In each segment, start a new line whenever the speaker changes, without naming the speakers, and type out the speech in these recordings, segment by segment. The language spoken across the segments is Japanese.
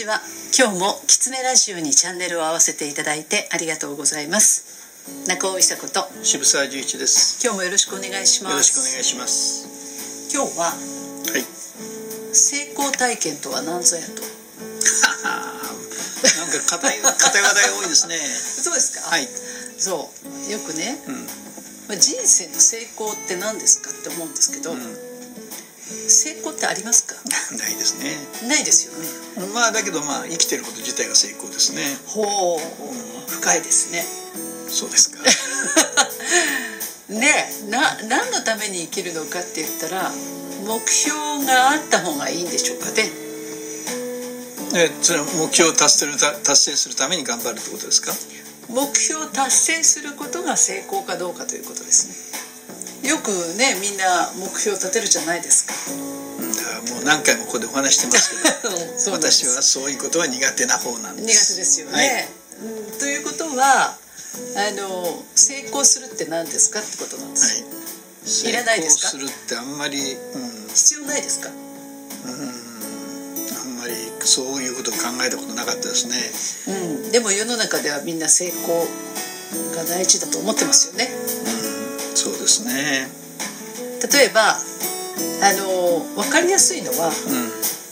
ちは今日もキツネラジオにチャンネルを合わせていただいてありがとうございます。中尾久子と
渋沢十一です。
今日もよろしくお願いします。
よろしくお願いします。
今日は
はい。
成功体験とは何ぞやと？
なんか硬い硬い話題多いですね。
そうですか？
はい。
そう。よくね、
うん。
まあ人生の成功って何ですかって思うんですけど、
う
成功ってありますか？
んないですね。
ないですよね。
まあだけどまあ生きてること自体が成功ですね。
ほう。深いですね。
そうですか。
ねな何のために生きるのかって言ったら目標があった方がいいんでしょうかね。
えそれは目標を達成するた達成するために頑張るってことですか？
目標を達成することが成功かどうかということですねよくねみんな目標を立てるじゃないですか。
うんだからもう何回もここでお話してますけど。私はそういうことは苦手な方なんで
苦
す
手ですよね、うんということはあの成功するって何ですかってことなんです、
はい、はい、
いらないですか？
成功するってあんまりうん。
必要ないですか？
あんまりそういうことを考えたことなかったですね。
うん。でも世の中ではみんな成功が大事だと思ってますよね。
うんそうですね。
例えばあの分かりやすいのは
うん。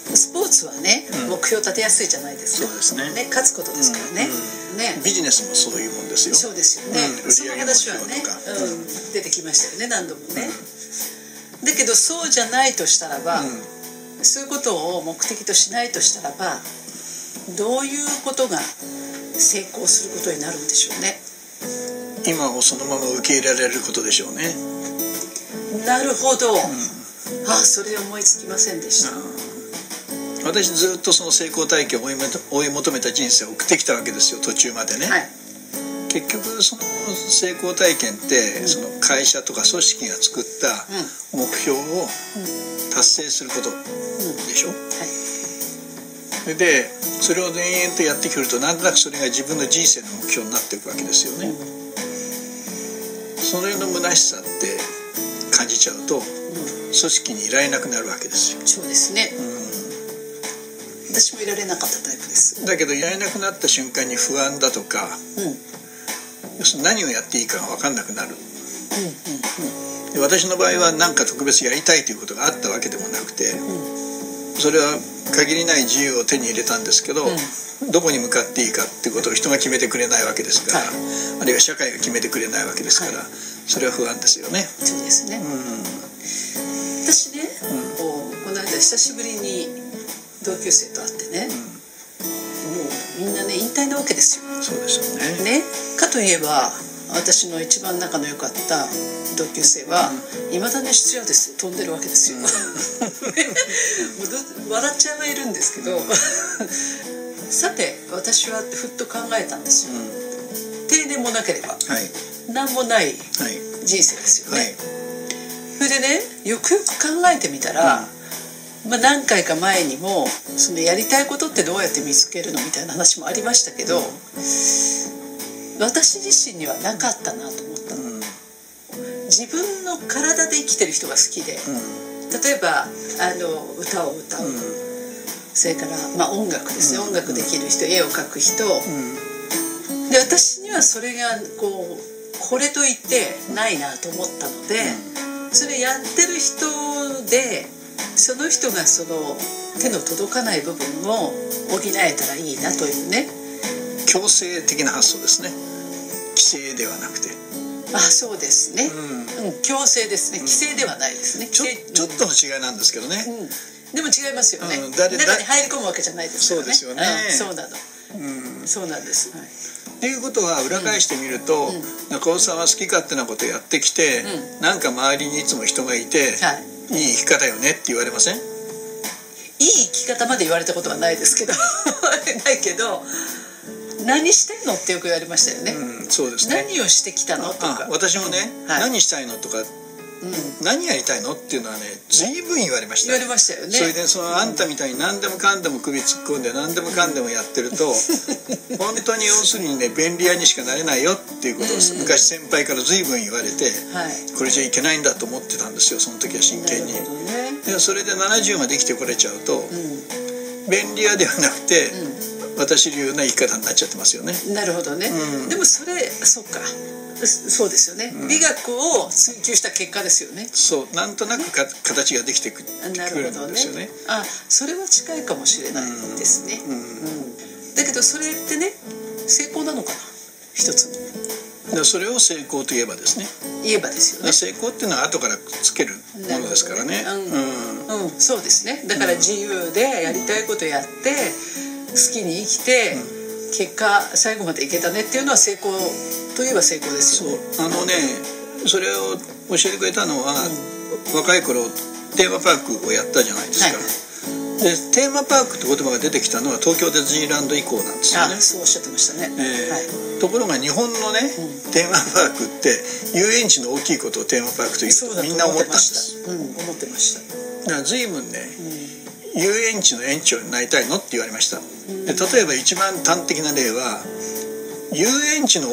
スポーツはね、
うん。
目標立てやすいじゃないですか。
そうですね。
ね勝つことですからね、ね。
ビジネスもそういうもんですよ。
そうですよね、
うん。
その話はね出てきましたよね何度もね、だけどそうじゃないとしたらば、
うん。
そういうことを目的としないとしたらばどういうことが成功することになるんでしょうね
今をそのまま受け入れられることでしょうね、
なるほど、
うん。
ああそれ思いつきませんでした、
私ずっとその成功体験を追い求めた人生を送ってきたわけですよ途中までね、
はい。
結局その成功体験って、その会社とか組織が作った目標を達成することでしょ、
はい。
でそれを延々とやってくるとなんとなくそれが自分の人生の目標になっていくわけですよね、それの虚しさって感じちゃうと組織にいられなくなるわけですよ、
そうですね。
う
私もいられなかったタイプです。
ん、だけどいられなくなった瞬間に不安だとか
うん。うん
要するに何をやっていいかが分かんなくなる。
うん
で私の場合は何か特別やりたいということがあったわけでもなくてそれは限りない自由を手に入れたんですけど、どこに向かっていいかっていうことを人が決めてくれないわけですから、
はい。
あるいは社会が決めてくれないわけですから、
はい。
それは不安ですよね。
そうですね、
うん。
私ね、こうこの間久しぶりに同級生と会ってね、もうみんなね引退なわけですよ。
そうですよね。
ね。かといえば私の一番仲の良かった同級生はいまだに質屋です。よ飛んでるわけですよ、笑っちゃいるんですけど さて私はふっと考えたんですよ。定年もなければ
はい。
何もない
はい
人生ですよね、
はい。
それでねよくよく考えてみたら、まあ、何回か前にもそのやりたいことってどうやって見つけるのみたいな話もありましたけど、私自身にはなかったなと思ったの。
うん。
自分の体で生きてる人が好きで。例えばあの歌を歌う、
うん。
それから、まあ、音楽ですね、
うん。
音楽できる人絵を描く人、
うん。
で私にはそれがこうこれといってないなと思ったので、それやってる人でその人がその手の届かない部分を補えたらいいなというね
強制的な発想ですね。規制ではなくて、
あそうですね、
うん。
うん強制ですね。規制ではないですね。
ちょ
規制。
ちょっとの違いなんですけどね。
うん。でも違いますよね、
うん誰
中に入り込むわけじゃないですからね。
そうですよね。
うんそうなの。
うん。
そうなんです、はい。
っていうことは裏返してみると、
うん。
中尾さんは好き勝手なことやってきて、
う
なんか周りにいつも人がいて、
はい。
いい生き方よねって言われません？
いい生き方まで言われたことはないですけど。ないけど何してんのってよく言われましたよね、
うん、そうですね。
何をしてきたのと
あ
か
私もね、
はい。
何したいのとか
うん、
何やりたいのっていうのはね随分言われました。
言われましたよね。
それでそのあんたみたいに何でもかんでも首突っ込んで何でもかんでもやってると 本当に要するにね便利屋にしかなれないよっていうことを
うん。
昔先輩から随分言われて
はい。
これじゃいけないんだと思ってたんですよその時は真剣に。
ね。
でそれで70まで生きてこれちゃうと
うん。
便利屋ではなくて、私流な言い方になっちゃってますよね。
なるほどね、
うん。
でもそれそっか。そうですよね、美学を追求した結果ですよね。
そう。なんとなくか形ができてくく
な
る
るほどね。
んですよね。
あそれは近いかもしれないですね、
うん。
うん。だけどそれってね成功なのかな？一つの。
それを成功といえばですね。
言えばですよね。
成功っていうのは後からつけるものですからね。
なるほど
うん。
うん、そうですね。だから自由でやりたいことやって好きに生きて、結果最後までいけたねっていうのは成功といえば成功です
そう。
よね
あのねそれを教えてくれたのは、若い頃テーマパークをやったじゃないですか、
はい
でテーマパークって言葉が出てきたのは東京ディズニーランド以降なんですよ
あ
ね
そうおっしゃってましたね、
えー
はい。
ところが日本のね、テーマパークって遊園地の大きいことをテーマパークという
と
とみんな思
思ったてま
っんです
した。うん思ってました。
だから随分ね、遊園地の園長になりたいのって言われました。で例えば一番端的な例は遊園地の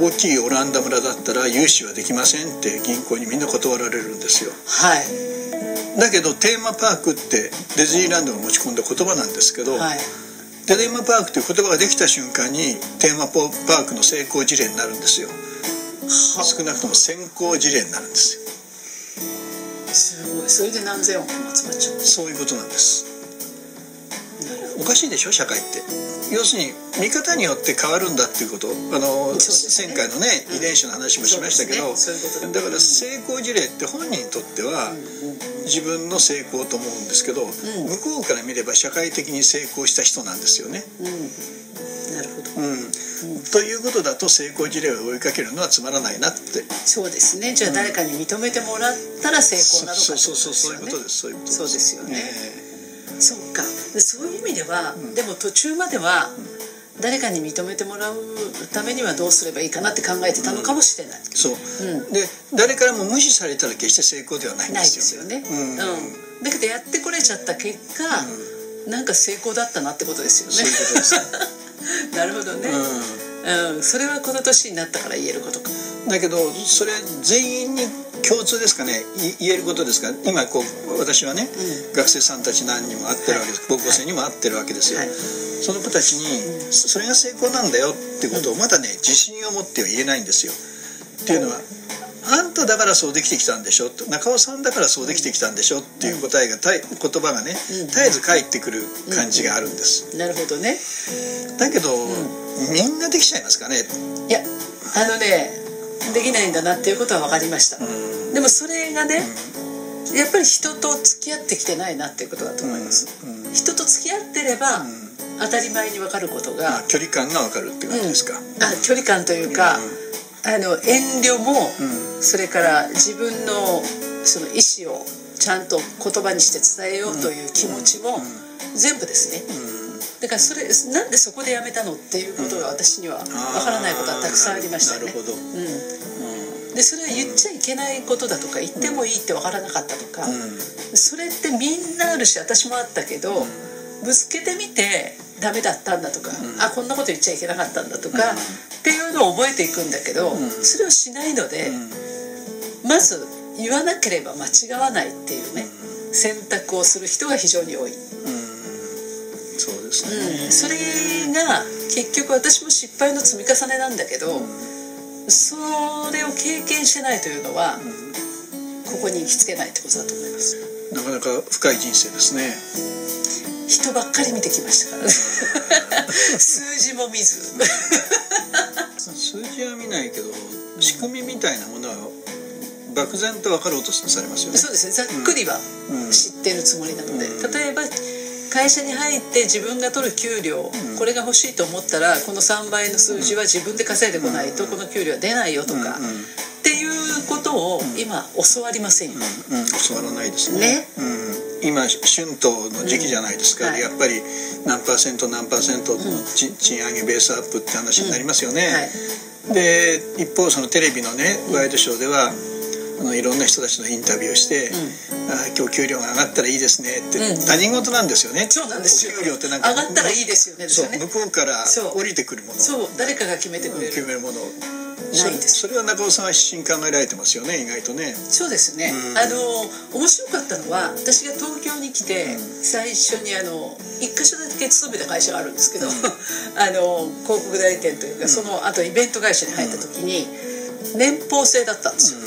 大きいオランダ村だったら融資はできませんって銀行にみんな断られるんですよ。
はい。
だけどテーマパークってディズニーランドが持ち込んだ言葉なんですけど、
はい。
テーマパークという言葉ができた瞬間にテーマパークの成功事例になるんですよ。
は
少なくとも先行事例になるんですよ。
すごい。それで何千億も集まっちゃう。
そういうことなんですおかしいでしょ社会って。要するに見方によって変わるんだっていうこと。あの、
ね。
前回のね遺伝子の話もしましたけど、
そうですね。
だから成功事例って本人にとっては自分の成功と思うんですけど、向こうから見れば社会的に成功した人なんですよね。
うん。なるほど。
うん。ということだと成功事例を追いかけるのはつまらないなって。
そうですね。じゃあ誰かに認めてもらったら成功なのか
そうそうそうそういうこと
す
です。そういうこと
そうですよね。
え。
そっかでそういう意味では、でも途中までは誰かに認めてもらうためにはどうすればいいかなって考えてたのかもしれない、
えそう、
うん。
で誰からも無視されたら決して成功ではないんで
ない
すよ
ですよね、
うん。
だけどやってこれちゃった結果、なんか成功だったなってことですよね。
そういうことです。
なるほどね、うん。それはこの年になったから言えることか
だけどそれ全員に共通ですかね。い言えることですか。今こう私はね、学生さんたち何人も会ってるわけです、高校生にも会ってるわけですよ、
はい。
その子たちにそれが成功なんだよってことをまだね自信を持っては言えないんですよ。っていうのはあんただからそうできてきたんでしょ？と中尾さんだからそうできてきたんでしょ？っていう答えがたい言葉がね
うん。
絶えず返ってくる感じがあるんです。
なるほどね。
だけど、みんなできちゃいますかね？
いやあのねできないんだなっていうことは分かりました、
うん。
でもそれがね、やっぱり人と付き合ってきてないなっていうことだと思います、
うん。
人と付き合ってれば、
ん。
当たり前に分かることが、
まあ距離感がわかるって感じですか、
あ距離感というか、あの遠慮も、
う
それから自分のその意思をちゃんと言葉にして伝えようという気持ちも、全部ですねだからそれなんでそこでやめたのっていうことが私には分からないことはたくさんありましたよね。
なるほど、
うん、でそれは言っちゃいけないことだとか言ってもいいって分からなかったとか、それってみんなあるし私もあったけど、ぶつけてみてダメだったんだとか、あこんなこと言っちゃいけなかったんだとか、っていうのを覚えていくんだけど、それをしないので、まず言わなければ間違わないっていうね、選択をする人が非常に多い、
そうですね、
それが結局私も失敗の積み重ねなんだけど、それを経験してないというのは、ここに行きつけないってことだと思います。
なかなか深い人生ですね。
人ばっかり見てきましたからね。数字も見ず。
数字は見ないけど仕組みみたいなものは漠然と分かろうとされますよね。
そうですね。ざっくりは
うん。
知ってるつもりなので、
うん。
例えば会社に入って自分が取る給料、これが欲しいと思ったらこの3倍の数字は自分で稼いでこないとこの給料は出ないよとか、
うんうん。
っていうことを今教わりませんよ、
うん、教わらないですね。
ね。
うん、今春闘の時期じゃないですか、
うん。はい。
やっぱり何パーセント何パーセントの賃賃上げベースアップって話になりますよね、
はい。
で一方そのテレビのねワイドショーでは、あのいろんな人たちのインタビューをして、あ今日給料が上がったらいいですねって、
うん。
他人事なんですよね。
そうなんですよ。
お給料ってなんか
上がったらいいですよねです
そう向こうから降りてくるもの。
そう誰かが決めてくれる。
決めるもの。それは中尾さんは必死に考えられてますよね意外とね。
そうですね、
うん。
あの面白かったのは私が東京に来て最初にあの一箇所だけ勤めた会社があるんですけど、あの広告代理店というか、そのあとイベント会社に入った時に年俸制だったんですよ、で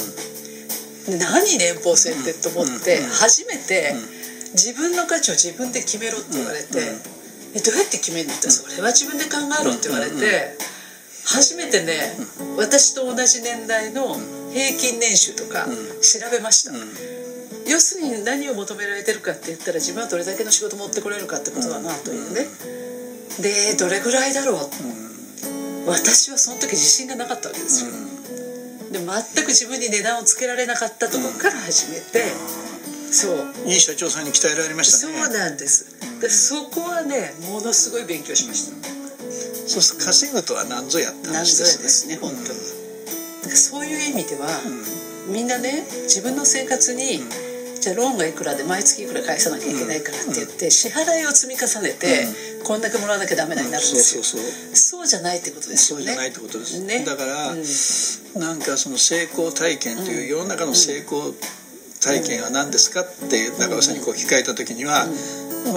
何年俸制ってと思って、
うん
初めて自分の価値を自分で決めろって言われて、
うん
えどうやって決めるのってそれは自分で考えろって言われて、初めてね、私と同じ年代の平均年収とか
うん。
調べました、
うん。
要するに何を求められてるかって言ったら自分はどれだけの仕事持ってこれるかってことだなというね、でどれぐらいだろう？私はその時自信がなかったわけですよ、で全く自分に値段をつけられなかったところから始めて、そう。
いい社長さんに鍛えられました
そう
ね
なんです。でそこはねものすごい勉強しました、
そうすると稼ぐとは何ぞやって
何
話ですね。
ですね本当に、だからそういう意味では、みんなね自分の生活に、じゃあローンがいくらで毎月いくら返さなきゃいけないからって言って、支払いを積み重ねて、こんだけもらわなきゃダメなになるんですよ、
そうそうそう。
そうじゃないってことですよね。
そうじゃないってことです、
ね。
だから、
うん。
なんかその成功体験という世の中の成功体験は何ですかって中尾さんにこう聞かれた時には、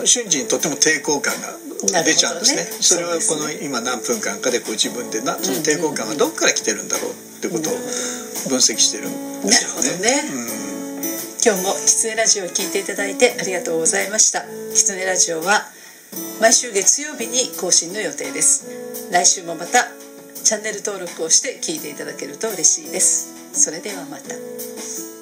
瞬時にとっても抵抗感が出ちゃうんですね。
ね。
それはこの今何分間かでこう自分でなその抵抗感はどっから来てるんだろうってことを分析してるんですよね。
なるほど今日もキツネラジオを聞いていただいてありがとうございました。キツネラジオは毎週月曜日に更新の予定です。来週もまたチャンネル登録をして聞いていただけると嬉しいです。それではまた。